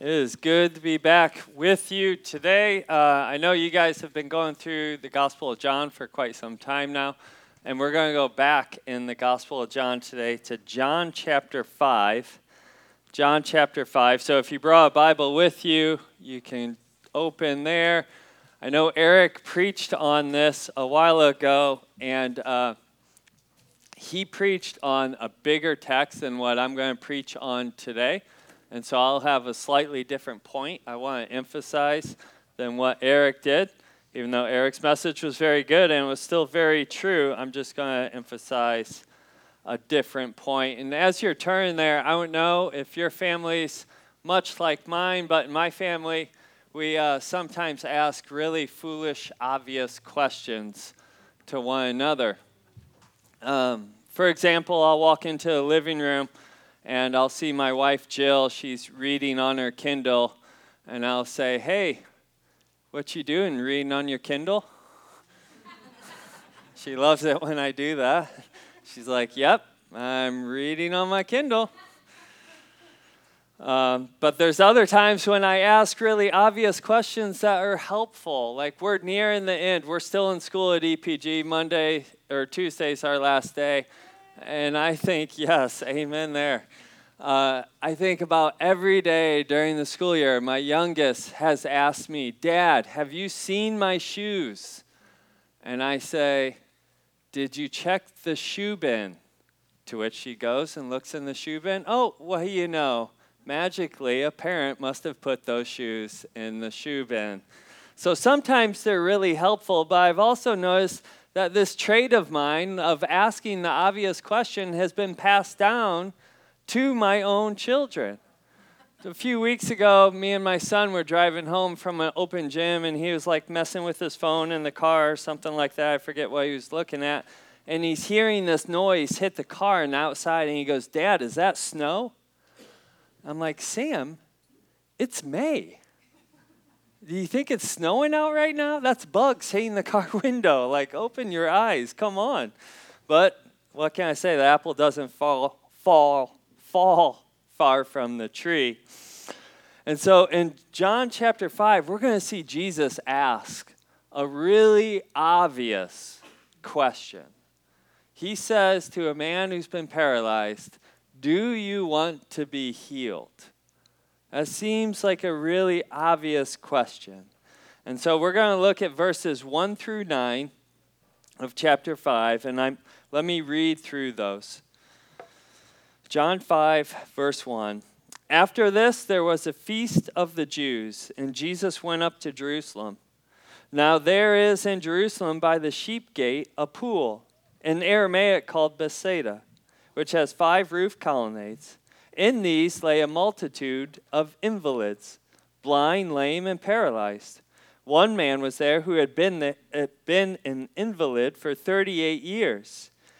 It is good to be back with you today. Uh, I know you guys have been going through the Gospel of John for quite some time now, and we're going to go back in the Gospel of John today to John chapter 5. John chapter 5. So if you brought a Bible with you, you can open there. I know Eric preached on this a while ago, and uh, he preached on a bigger text than what I'm going to preach on today. And so I'll have a slightly different point I want to emphasize than what Eric did. Even though Eric's message was very good and was still very true, I'm just going to emphasize a different point. And as you're turning there, I don't know if your family's much like mine, but in my family, we uh, sometimes ask really foolish, obvious questions to one another. Um, for example, I'll walk into the living room and I'll see my wife Jill, she's reading on her Kindle, and I'll say, "Hey, what you doing reading on your Kindle?" she loves it when I do that. She's like, "Yep, I'm reading on my Kindle." Um, but there's other times when I ask really obvious questions that are helpful. Like we're nearing the end. We're still in school at EPG. Monday or Tuesday's our last day. And I think, yes, amen there. Uh, I think about every day during the school year, my youngest has asked me, Dad, have you seen my shoes? And I say, Did you check the shoe bin? To which she goes and looks in the shoe bin. Oh, well, you know, magically, a parent must have put those shoes in the shoe bin. So sometimes they're really helpful, but I've also noticed that this trait of mine of asking the obvious question has been passed down to my own children. A few weeks ago, me and my son were driving home from an open gym, and he was like messing with his phone in the car or something like that. I forget what he was looking at. And he's hearing this noise hit the car and outside, and he goes, Dad, is that snow? I'm like, Sam, it's May. Do you think it's snowing out right now? That's bugs hitting the car window. Like, open your eyes. Come on. But what can I say? The apple doesn't fall fall fall far from the tree. And so in John chapter 5, we're going to see Jesus ask a really obvious question. He says to a man who's been paralyzed, Do you want to be healed? That seems like a really obvious question. And so we're going to look at verses 1 through 9 of chapter 5, and I'm, let me read through those. John 5, verse 1. After this, there was a feast of the Jews, and Jesus went up to Jerusalem. Now, there is in Jerusalem by the sheep gate a pool, in Aramaic called Bethesda, which has five roof colonnades. In these lay a multitude of invalids, blind, lame, and paralyzed. One man was there who had been, the, had been an invalid for 38 years.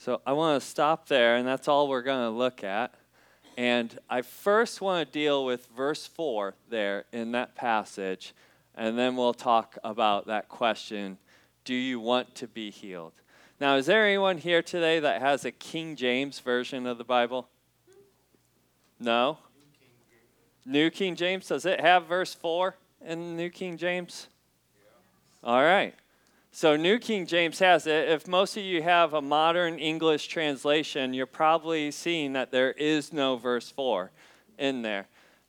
So I want to stop there, and that's all we're going to look at. And I first want to deal with verse 4 there in that passage, and then we'll talk about that question Do you want to be healed? Now, is there anyone here today that has a King James version of the Bible? No? New King James, does it have verse 4 in New King James? Yeah. All right. So, New King James has it. If most of you have a modern English translation, you're probably seeing that there is no verse 4 in there.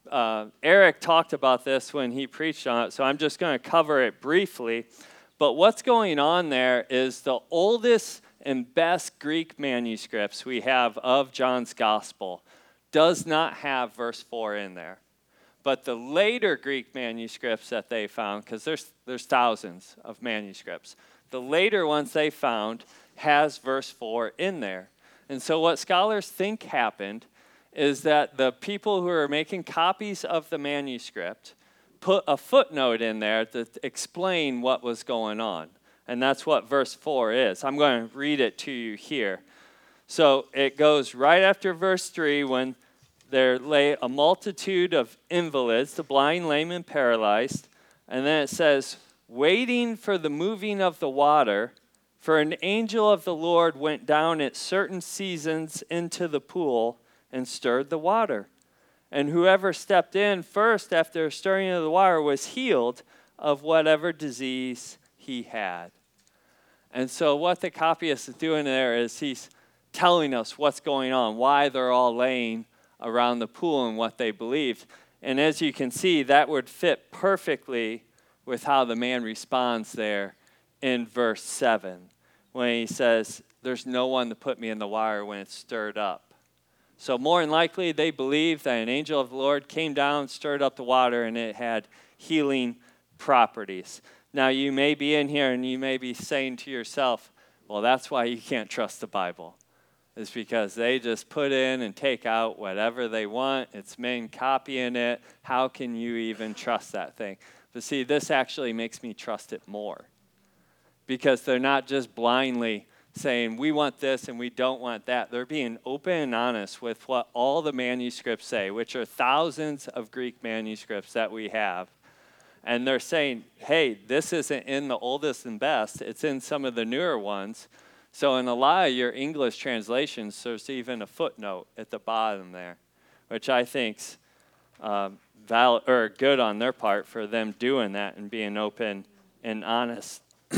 Uh, Eric talked about this when he preached on it, so I'm just going to cover it briefly. But what's going on there is the oldest and best Greek manuscripts we have of John's gospel does not have verse 4 in there. But the later Greek manuscripts that they found, because there's, there's thousands of manuscripts, the later ones they found has verse 4 in there. And so what scholars think happened is that the people who are making copies of the manuscript put a footnote in there to explain what was going on. And that's what verse 4 is. I'm going to read it to you here. So it goes right after verse 3 when there lay a multitude of invalids, the blind, lame, and paralyzed. And then it says, waiting for the moving of the water, for an angel of the Lord went down at certain seasons into the pool and stirred the water. And whoever stepped in first after stirring of the water was healed of whatever disease he had. And so, what the copyist is doing there is he's telling us what's going on, why they're all laying around the pool and what they believed. And as you can see, that would fit perfectly with how the man responds there in verse 7 when he says, There's no one to put me in the wire when it's stirred up. So, more than likely, they believed that an angel of the Lord came down, stirred up the water, and it had healing properties. Now, you may be in here and you may be saying to yourself, Well, that's why you can't trust the Bible. Is because they just put in and take out whatever they want. It's men copying it. How can you even trust that thing? But see, this actually makes me trust it more because they're not just blindly saying, we want this and we don't want that. They're being open and honest with what all the manuscripts say, which are thousands of Greek manuscripts that we have. And they're saying, hey, this isn't in the oldest and best, it's in some of the newer ones. So, in a lot of your English translations, there's even a footnote at the bottom there, which I think's um, val- or good on their part for them doing that and being open and honest.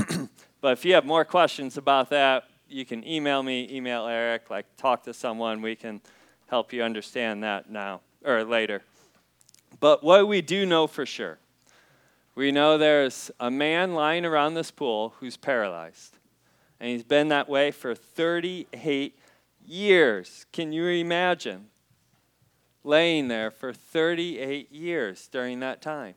but if you have more questions about that, you can email me, email Eric, like talk to someone. We can help you understand that now or later. But what we do know for sure, we know there's a man lying around this pool who's paralyzed. And he's been that way for 38 years. Can you imagine? laying there for 38 years during that time.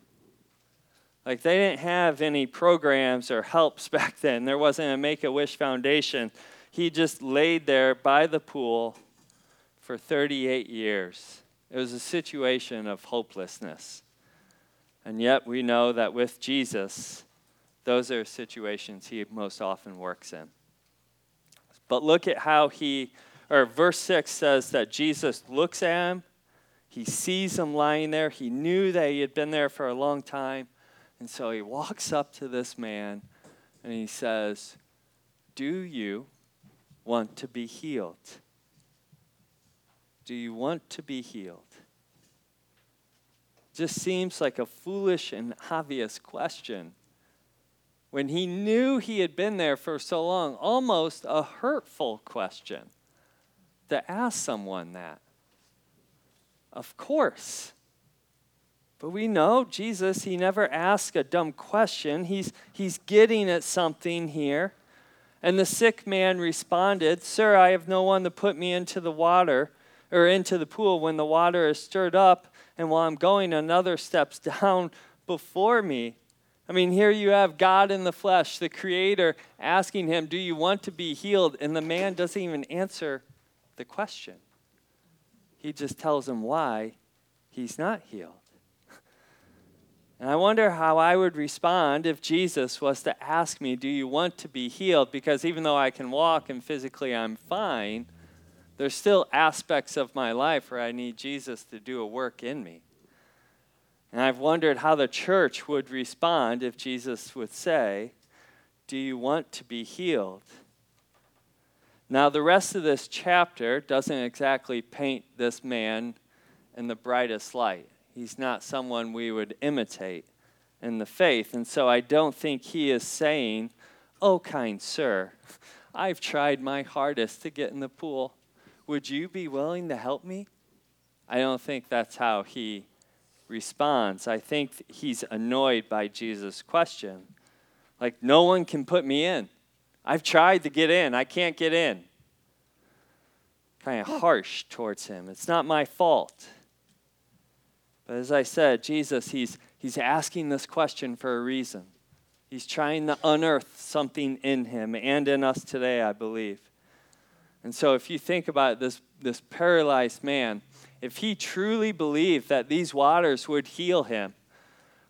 Like they didn't have any programs or helps back then. There wasn't a Make a Wish Foundation. He just laid there by the pool for 38 years. It was a situation of hopelessness. And yet we know that with Jesus, those are situations he most often works in. But look at how he, or verse 6 says that Jesus looks at him he sees him lying there. He knew that he had been there for a long time. And so he walks up to this man and he says, Do you want to be healed? Do you want to be healed? Just seems like a foolish and obvious question. When he knew he had been there for so long, almost a hurtful question to ask someone that. Of course. But we know Jesus, he never asks a dumb question. He's, he's getting at something here. And the sick man responded, Sir, I have no one to put me into the water or into the pool when the water is stirred up, and while I'm going, another steps down before me. I mean, here you have God in the flesh, the Creator, asking him, Do you want to be healed? And the man doesn't even answer the question. He just tells him why he's not healed. And I wonder how I would respond if Jesus was to ask me, Do you want to be healed? Because even though I can walk and physically I'm fine, there's still aspects of my life where I need Jesus to do a work in me. And I've wondered how the church would respond if Jesus would say, Do you want to be healed? Now, the rest of this chapter doesn't exactly paint this man in the brightest light. He's not someone we would imitate in the faith. And so I don't think he is saying, Oh, kind sir, I've tried my hardest to get in the pool. Would you be willing to help me? I don't think that's how he responds. I think he's annoyed by Jesus' question. Like, no one can put me in. I've tried to get in, I can't get in. Kind of harsh towards him. It's not my fault. But as I said, Jesus, he's, he's asking this question for a reason. He's trying to unearth something in him and in us today, I believe. And so, if you think about this, this paralyzed man, if he truly believed that these waters would heal him,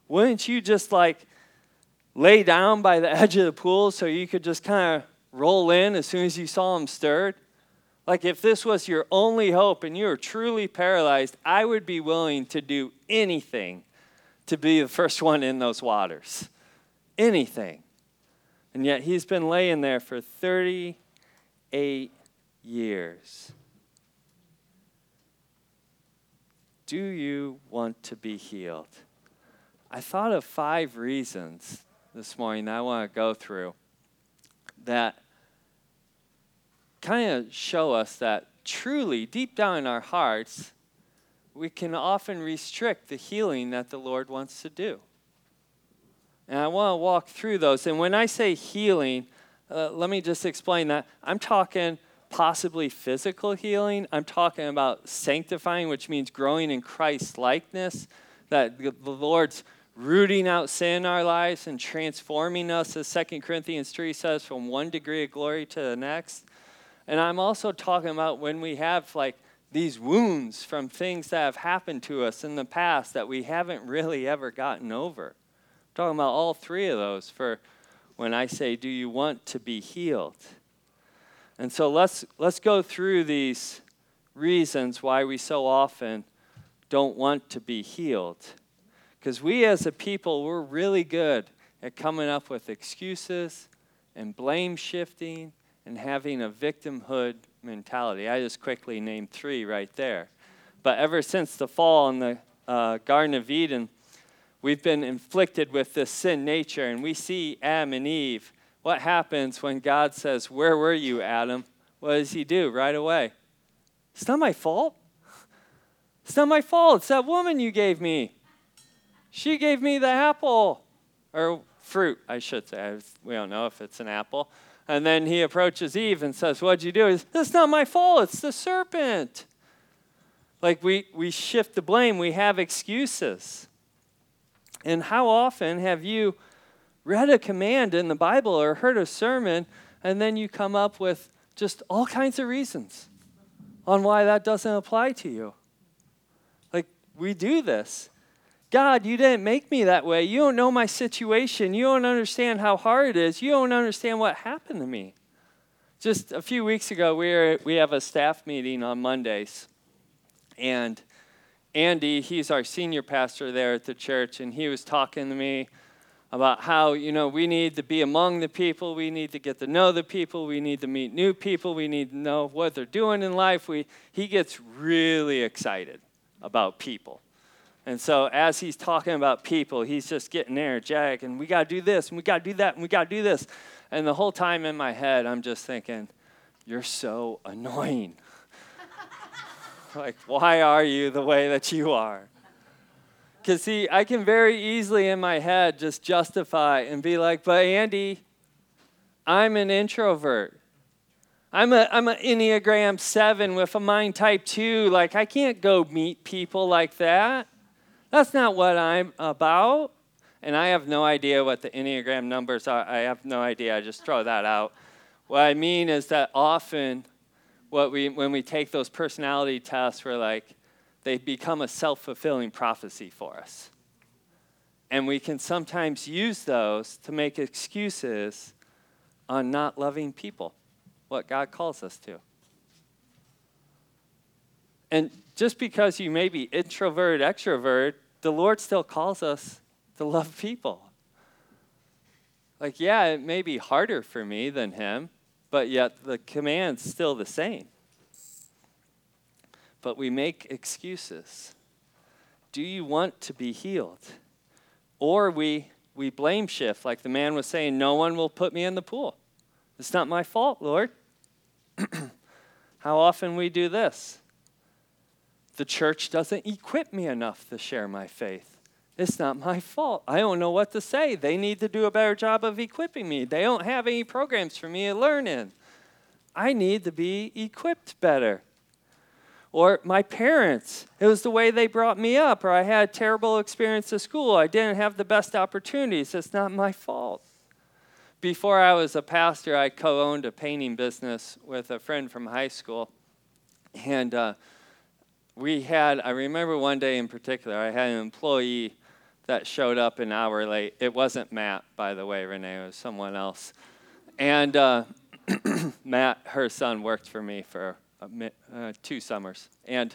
Wouldn't you just like lay down by the edge of the pool so you could just kind of roll in as soon as you saw him stirred? Like, if this was your only hope and you were truly paralyzed, I would be willing to do anything to be the first one in those waters. Anything. And yet, he's been laying there for 38 years. Do you want to be healed? I thought of five reasons this morning that I want to go through that kind of show us that truly, deep down in our hearts, we can often restrict the healing that the Lord wants to do. And I want to walk through those. And when I say healing, uh, let me just explain that. I'm talking possibly physical healing. I'm talking about sanctifying, which means growing in Christ likeness, that the Lord's rooting out sin in our lives and transforming us, as 2 Corinthians 3 says, from one degree of glory to the next. And I'm also talking about when we have like these wounds from things that have happened to us in the past that we haven't really ever gotten over. I'm talking about all three of those for when I say, Do you want to be healed? And so let's, let's go through these reasons why we so often don't want to be healed. Because we as a people, we're really good at coming up with excuses and blame shifting and having a victimhood mentality. I just quickly named three right there. But ever since the fall in the uh, Garden of Eden, we've been inflicted with this sin nature, and we see Adam and Eve. What happens when God says, Where were you, Adam? What does he do right away? It's not my fault. It's not my fault. It's that woman you gave me. She gave me the apple, or fruit, I should say. We don't know if it's an apple. And then he approaches Eve and says, What'd you do? Says, That's not my fault. It's the serpent. Like we, we shift the blame, we have excuses. And how often have you read a command in the Bible or heard a sermon and then you come up with just all kinds of reasons on why that doesn't apply to you? Like we do this. God, you didn't make me that way. You don't know my situation. You don't understand how hard it is. You don't understand what happened to me. Just a few weeks ago, we, were, we have a staff meeting on Mondays. And Andy, he's our senior pastor there at the church, and he was talking to me about how, you know, we need to be among the people, we need to get to know the people, we need to meet new people, we need to know what they're doing in life. We, he gets really excited about people. And so as he's talking about people, he's just getting energetic and we got to do this and we got to do that and we got to do this. And the whole time in my head, I'm just thinking, you're so annoying. like, why are you the way that you are? Because, see, I can very easily in my head just justify and be like, but Andy, I'm an introvert. I'm a I'm an Enneagram 7 with a mind type 2. Like I can't go meet people like that. That's not what I'm about. And I have no idea what the Enneagram numbers are. I have no idea. I just throw that out. What I mean is that often what we when we take those personality tests, we're like, they become a self-fulfilling prophecy for us. And we can sometimes use those to make excuses on not loving people, what God calls us to. And just because you may be introvert, extrovert, the Lord still calls us to love people. Like, yeah, it may be harder for me than him, but yet the command's still the same. But we make excuses. Do you want to be healed? Or we, we blame shift, like the man was saying, No one will put me in the pool. It's not my fault, Lord. How often we do this? The church doesn't equip me enough to share my faith. It's not my fault. I don't know what to say. They need to do a better job of equipping me. They don't have any programs for me to learn in. I need to be equipped better. Or my parents, it was the way they brought me up, or I had a terrible experience at school. I didn't have the best opportunities. It's not my fault. Before I was a pastor, I co owned a painting business with a friend from high school. And uh, we had, I remember one day in particular, I had an employee that showed up an hour late. It wasn't Matt, by the way, Renee, it was someone else. And uh, Matt, her son, worked for me for uh, two summers. And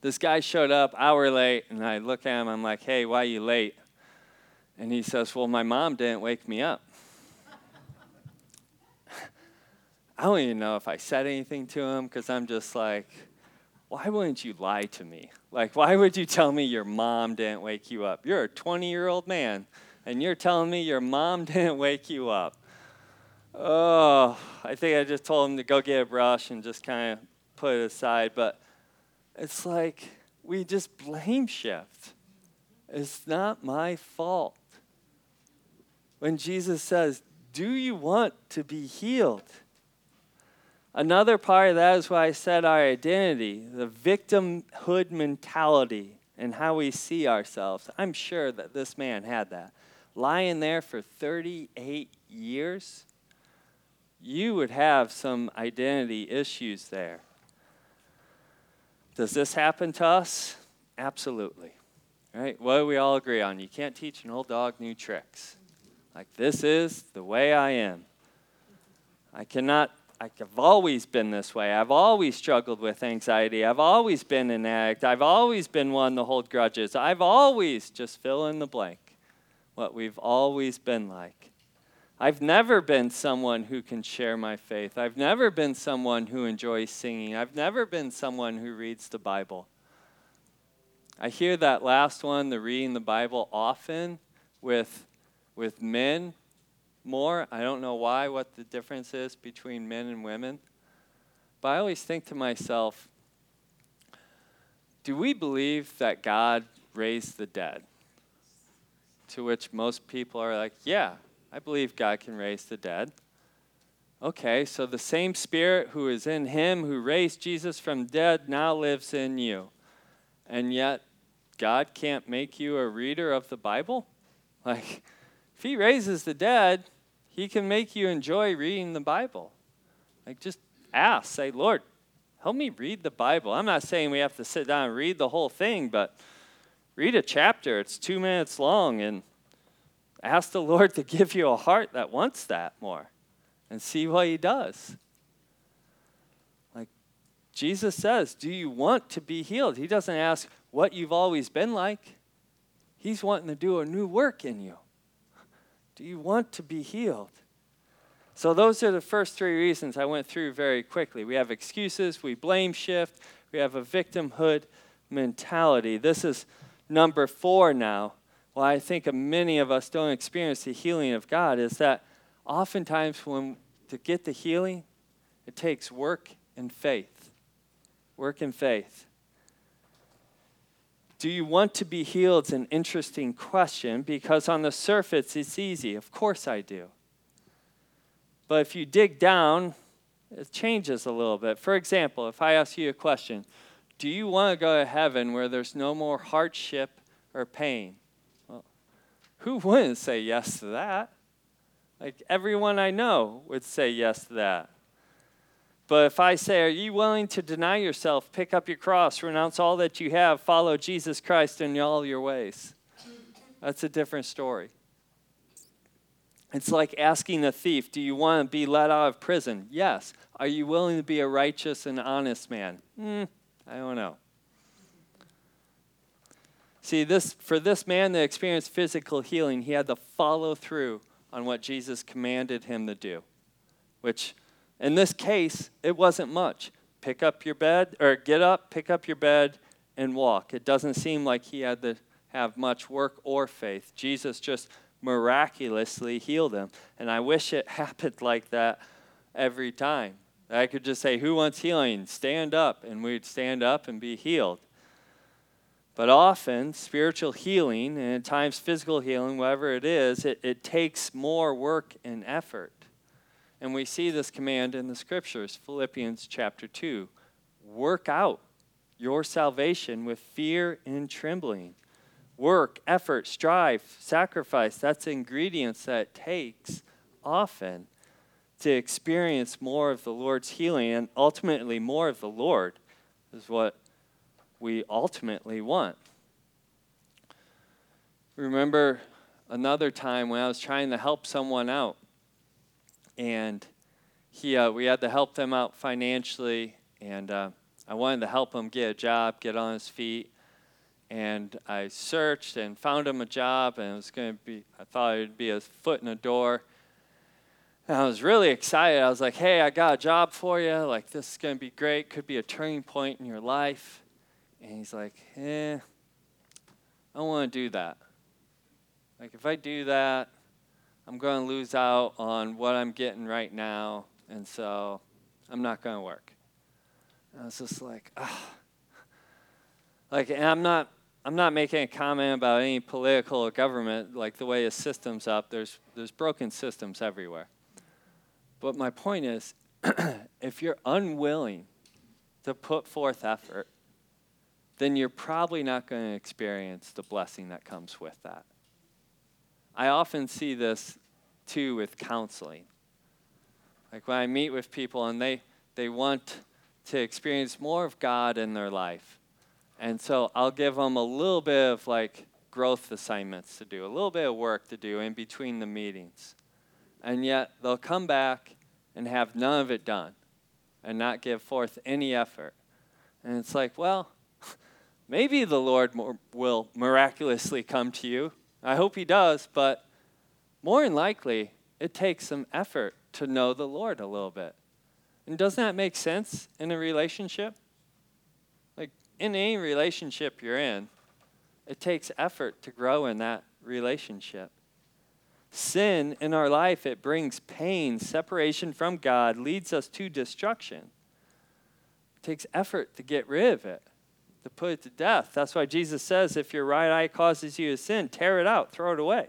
this guy showed up hour late, and I look at him, I'm like, hey, why are you late? And he says, well, my mom didn't wake me up. I don't even know if I said anything to him because I'm just like, why wouldn't you lie to me? Like, why would you tell me your mom didn't wake you up? You're a 20 year old man, and you're telling me your mom didn't wake you up. Oh, I think I just told him to go get a brush and just kind of put it aside. But it's like we just blame shift. It's not my fault. When Jesus says, Do you want to be healed? Another part of that is why I said our identity, the victimhood mentality, and how we see ourselves. I'm sure that this man had that. Lying there for 38 years, you would have some identity issues there. Does this happen to us? Absolutely. Right? What do we all agree on? You can't teach an old dog new tricks. Like, this is the way I am. I cannot I've always been this way. I've always struggled with anxiety. I've always been an addict. I've always been one to hold grudges. I've always just fill in the blank what we've always been like. I've never been someone who can share my faith. I've never been someone who enjoys singing. I've never been someone who reads the Bible. I hear that last one, the reading the Bible, often with, with men more. I don't know why, what the difference is between men and women. But I always think to myself, do we believe that God raised the dead? To which most people are like, yeah, I believe God can raise the dead. Okay, so the same spirit who is in him who raised Jesus from dead now lives in you. And yet, God can't make you a reader of the Bible? Like, if he raises the dead, he can make you enjoy reading the Bible. Like, just ask, say, Lord, help me read the Bible. I'm not saying we have to sit down and read the whole thing, but read a chapter. It's two minutes long, and ask the Lord to give you a heart that wants that more and see what He does. Like Jesus says, Do you want to be healed? He doesn't ask what you've always been like, He's wanting to do a new work in you. Do you want to be healed? So, those are the first three reasons I went through very quickly. We have excuses, we blame shift, we have a victimhood mentality. This is number four now. Why I think many of us don't experience the healing of God is that oftentimes, when to get the healing, it takes work and faith. Work and faith. Do you want to be healed? It's an interesting question because on the surface it's easy. Of course I do. But if you dig down, it changes a little bit. For example, if I ask you a question, do you want to go to heaven where there's no more hardship or pain? Who wouldn't say yes to that? Like everyone I know would say yes to that. But if I say, Are you willing to deny yourself, pick up your cross, renounce all that you have, follow Jesus Christ in all your ways? That's a different story. It's like asking a thief, Do you want to be let out of prison? Yes. Are you willing to be a righteous and honest man? Hmm, I don't know. See, this, for this man that experienced physical healing, he had to follow through on what Jesus commanded him to do, which in this case, it wasn't much. Pick up your bed, or get up, pick up your bed, and walk. It doesn't seem like he had to have much work or faith. Jesus just miraculously healed him. And I wish it happened like that every time. I could just say, Who wants healing? Stand up, and we'd stand up and be healed. But often, spiritual healing, and at times physical healing, whatever it is, it, it takes more work and effort. And we see this command in the scriptures, Philippians chapter 2. Work out your salvation with fear and trembling. Work, effort, strive, sacrifice, that's ingredients that it takes often to experience more of the Lord's healing and ultimately more of the Lord is what we ultimately want. remember another time when I was trying to help someone out, and he, uh, we had to help them out financially, and uh, I wanted to help him get a job, get on his feet. And I searched and found him a job, and it was going to be, I thought it would be a foot in the door. And I was really excited. I was like, hey, I got a job for you. Like, this is going to be great. Could be a turning point in your life. And he's like, eh, I don't want to do that. Like, if I do that, I'm going to lose out on what I'm getting right now. And so I'm not going to work. And I was just like, ah. Like, and I'm not, I'm not making a comment about any political or government, like the way a system's up. There's, there's broken systems everywhere. But my point is, if you're unwilling to put forth effort, then you're probably not going to experience the blessing that comes with that. I often see this too with counseling. Like when I meet with people and they, they want to experience more of God in their life. And so I'll give them a little bit of like growth assignments to do, a little bit of work to do in between the meetings and yet they'll come back and have none of it done and not give forth any effort. And it's like, well, maybe the Lord will miraculously come to you. I hope He does, but more than likely, it takes some effort to know the Lord a little bit. And doesn't that make sense in a relationship? Like in any relationship you're in, it takes effort to grow in that relationship. Sin in our life, it brings pain, separation from God, leads us to destruction. It takes effort to get rid of it, to put it to death. That's why Jesus says if your right eye causes you to sin, tear it out, throw it away.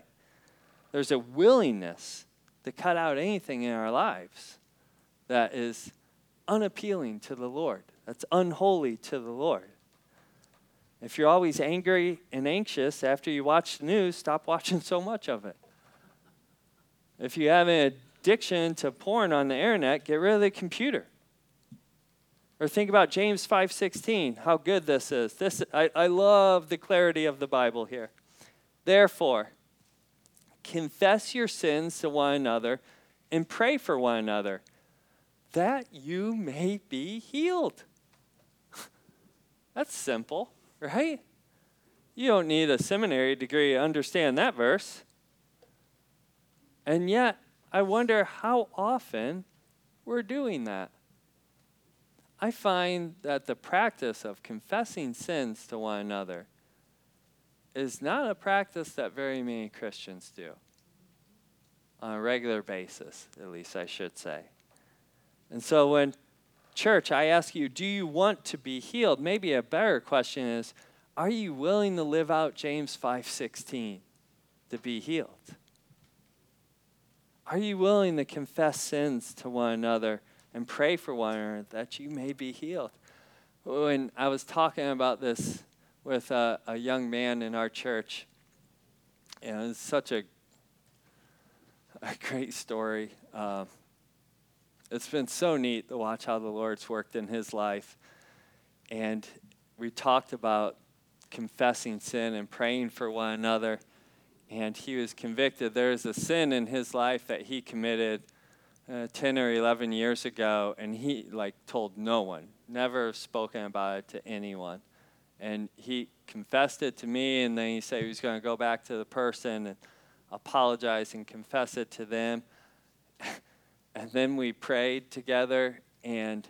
There's a willingness to cut out anything in our lives that is unappealing to the Lord, that's unholy to the Lord. If you're always angry and anxious after you watch the news, stop watching so much of it. If you have an addiction to porn on the internet, get rid of the computer. Or think about James 5:16, how good this is. This I, I love the clarity of the Bible here. Therefore, confess your sins to one another and pray for one another that you may be healed. That's simple, right? You don't need a seminary degree to understand that verse. And yet, I wonder how often we're doing that. I find that the practice of confessing sins to one another is not a practice that very many Christians do on a regular basis, at least I should say. And so when church, I ask you, do you want to be healed? Maybe a better question is, are you willing to live out James 5:16 to be healed? Are you willing to confess sins to one another and pray for one another that you may be healed? When I was talking about this with a, a young man in our church, and it's such a, a great story. Uh, it's been so neat to watch how the Lord's worked in his life. And we talked about confessing sin and praying for one another and he was convicted. There was a sin in his life that he committed uh, 10 or 11 years ago, and he like told no one, never spoken about it to anyone. And he confessed it to me, and then he said he was going to go back to the person and apologize and confess it to them. and then we prayed together, and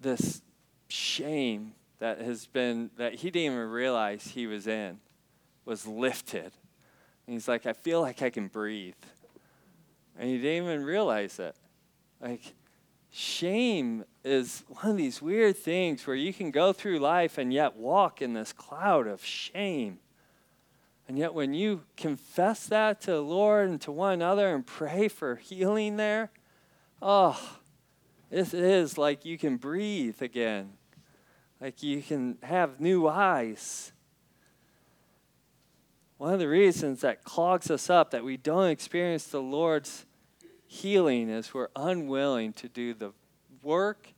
this shame that has been that he didn't even realize he was in was lifted and he's like, I feel like I can breathe. And you didn't even realize it. Like, shame is one of these weird things where you can go through life and yet walk in this cloud of shame. And yet, when you confess that to the Lord and to one another and pray for healing there, oh, it is like you can breathe again. Like you can have new eyes. One of the reasons that clogs us up, that we don't experience the Lord's healing, is we're unwilling to do the work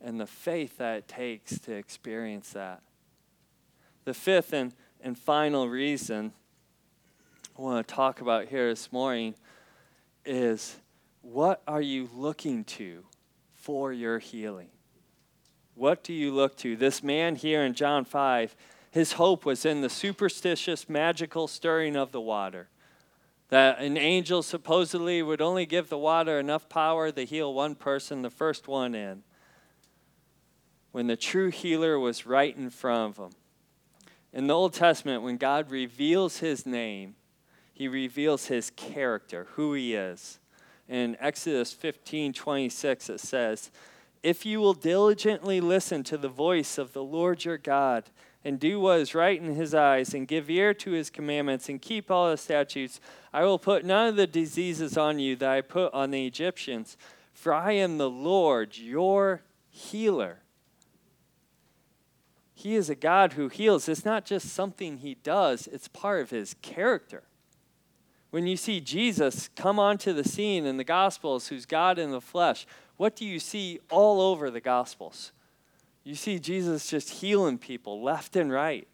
and the faith that it takes to experience that. The fifth and, and final reason I want to talk about here this morning is what are you looking to for your healing? What do you look to? This man here in John 5, his hope was in the superstitious, magical stirring of the water. That an angel supposedly would only give the water enough power to heal one person, the first one in. When the true healer was right in front of him. In the Old Testament, when God reveals his name, he reveals his character, who he is. In Exodus 15 26, it says, If you will diligently listen to the voice of the Lord your God, and do what is right in his eyes, and give ear to his commandments, and keep all his statutes, I will put none of the diseases on you that I put on the Egyptians, for I am the Lord your healer. He is a God who heals. It's not just something he does, it's part of his character when you see Jesus come onto the scene in the Gospels, who's God in the flesh, what do you see all over the Gospels? You see Jesus just healing people left and right,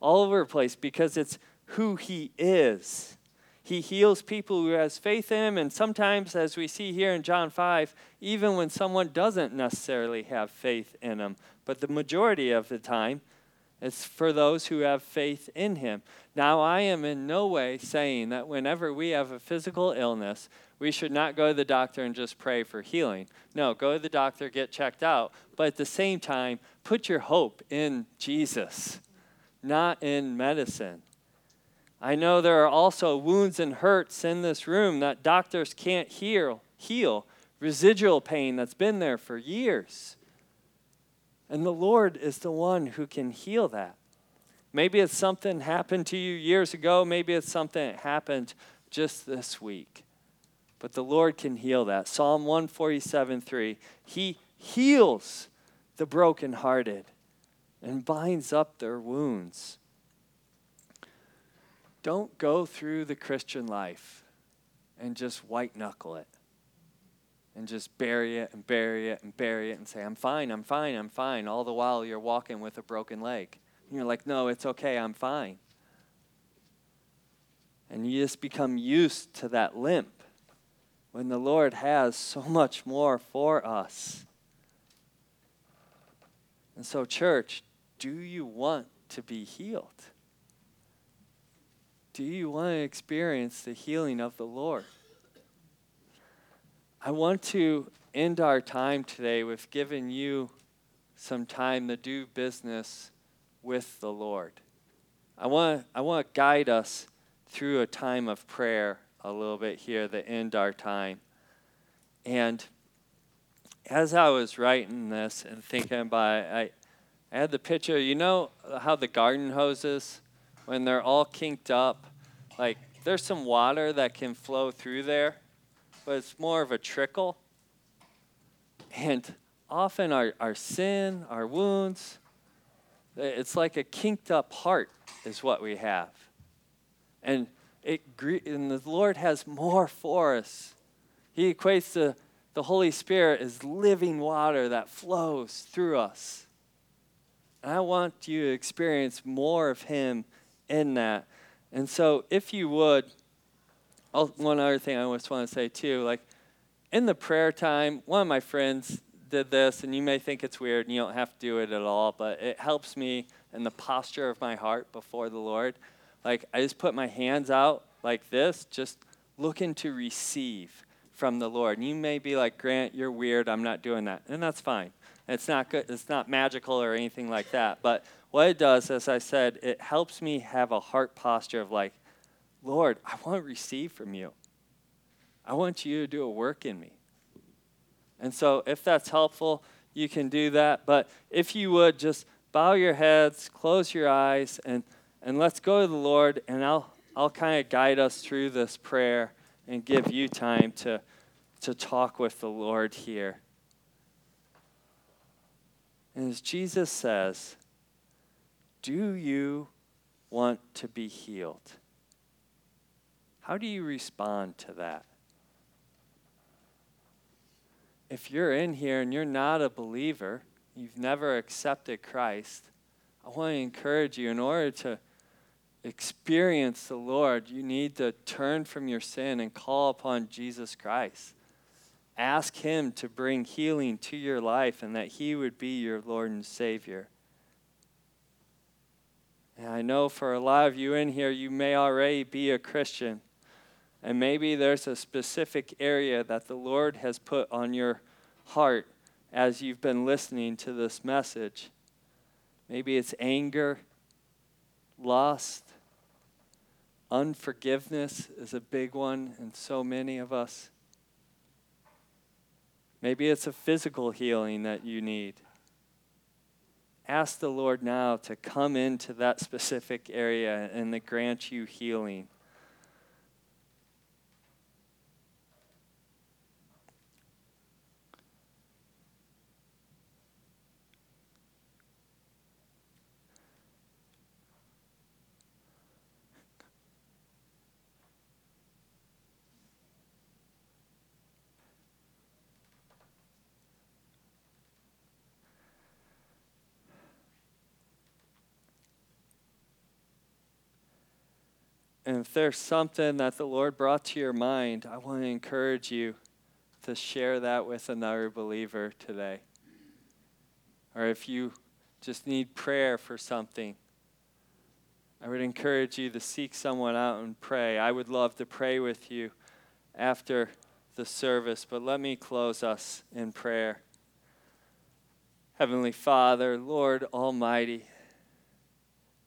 all over the place, because it's who he is. He heals people who has faith in him, and sometimes, as we see here in John 5, even when someone doesn't necessarily have faith in him. But the majority of the time, it's for those who have faith in him. Now, I am in no way saying that whenever we have a physical illness, we should not go to the doctor and just pray for healing. No, go to the doctor, get checked out. But at the same time, put your hope in Jesus, not in medicine. I know there are also wounds and hurts in this room that doctors can't heal, heal residual pain that's been there for years. And the Lord is the one who can heal that. Maybe it's something happened to you years ago. Maybe it's something that happened just this week. But the Lord can heal that. Psalm 147 3. He heals the brokenhearted and binds up their wounds. Don't go through the Christian life and just white knuckle it and just bury it and bury it and bury it and say, I'm fine, I'm fine, I'm fine. All the while you're walking with a broken leg. And you're like, no, it's okay, I'm fine. And you just become used to that limp when the Lord has so much more for us. And so, church, do you want to be healed? Do you want to experience the healing of the Lord? I want to end our time today with giving you some time to do business with the Lord. I want, I want to guide us through a time of prayer a little bit here to end our time. And as I was writing this and thinking about it, I, I had the picture, you know how the garden hoses, when they're all kinked up, like there's some water that can flow through there but it's more of a trickle. And often our, our sin, our wounds, it's like a kinked up heart, is what we have. And, it, and the Lord has more for us. He equates the, the Holy Spirit as living water that flows through us. And I want you to experience more of Him in that. And so, if you would, one other thing I just want to say too, like in the prayer time, one of my friends did this, and you may think it's weird, and you don't have to do it at all, but it helps me in the posture of my heart before the Lord. Like I just put my hands out like this, just looking to receive from the Lord. And you may be like, Grant, you're weird. I'm not doing that, and that's fine. It's not good. It's not magical or anything like that. But what it does, as I said, it helps me have a heart posture of like, Lord, I want to receive from you. I want you to do a work in me. And so, if that's helpful, you can do that. But if you would, just bow your heads, close your eyes, and, and let's go to the Lord, and I'll, I'll kind of guide us through this prayer and give you time to, to talk with the Lord here. And as Jesus says, do you want to be healed? How do you respond to that? If you're in here and you're not a believer, you've never accepted Christ, I want to encourage you in order to experience the Lord, you need to turn from your sin and call upon Jesus Christ. Ask Him to bring healing to your life and that He would be your Lord and Savior. And I know for a lot of you in here, you may already be a Christian. And maybe there's a specific area that the Lord has put on your heart as you've been listening to this message. Maybe it's anger, lust, unforgiveness is a big one in so many of us. Maybe it's a physical healing that you need. Ask the Lord now to come into that specific area and to grant you healing. And if there's something that the Lord brought to your mind, I want to encourage you to share that with another believer today. Or if you just need prayer for something, I would encourage you to seek someone out and pray. I would love to pray with you after the service, but let me close us in prayer. Heavenly Father, Lord Almighty,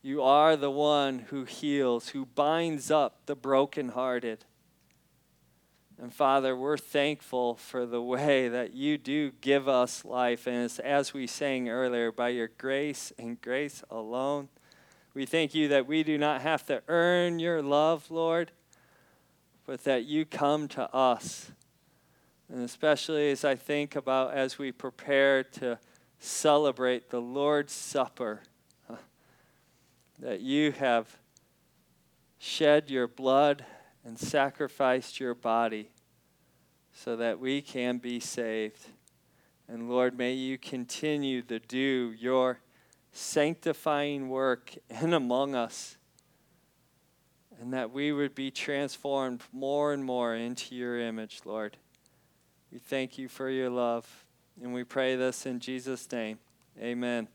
you are the one who heals, who binds up the brokenhearted. And Father, we're thankful for the way that you do give us life. And it's, as we sang earlier, by your grace and grace alone, we thank you that we do not have to earn your love, Lord, but that you come to us. And especially as I think about as we prepare to celebrate the Lord's Supper that you have shed your blood and sacrificed your body so that we can be saved. And Lord, may you continue to do your sanctifying work in among us, and that we would be transformed more and more into your image, Lord. We thank you for your love, and we pray this in Jesus' name. Amen.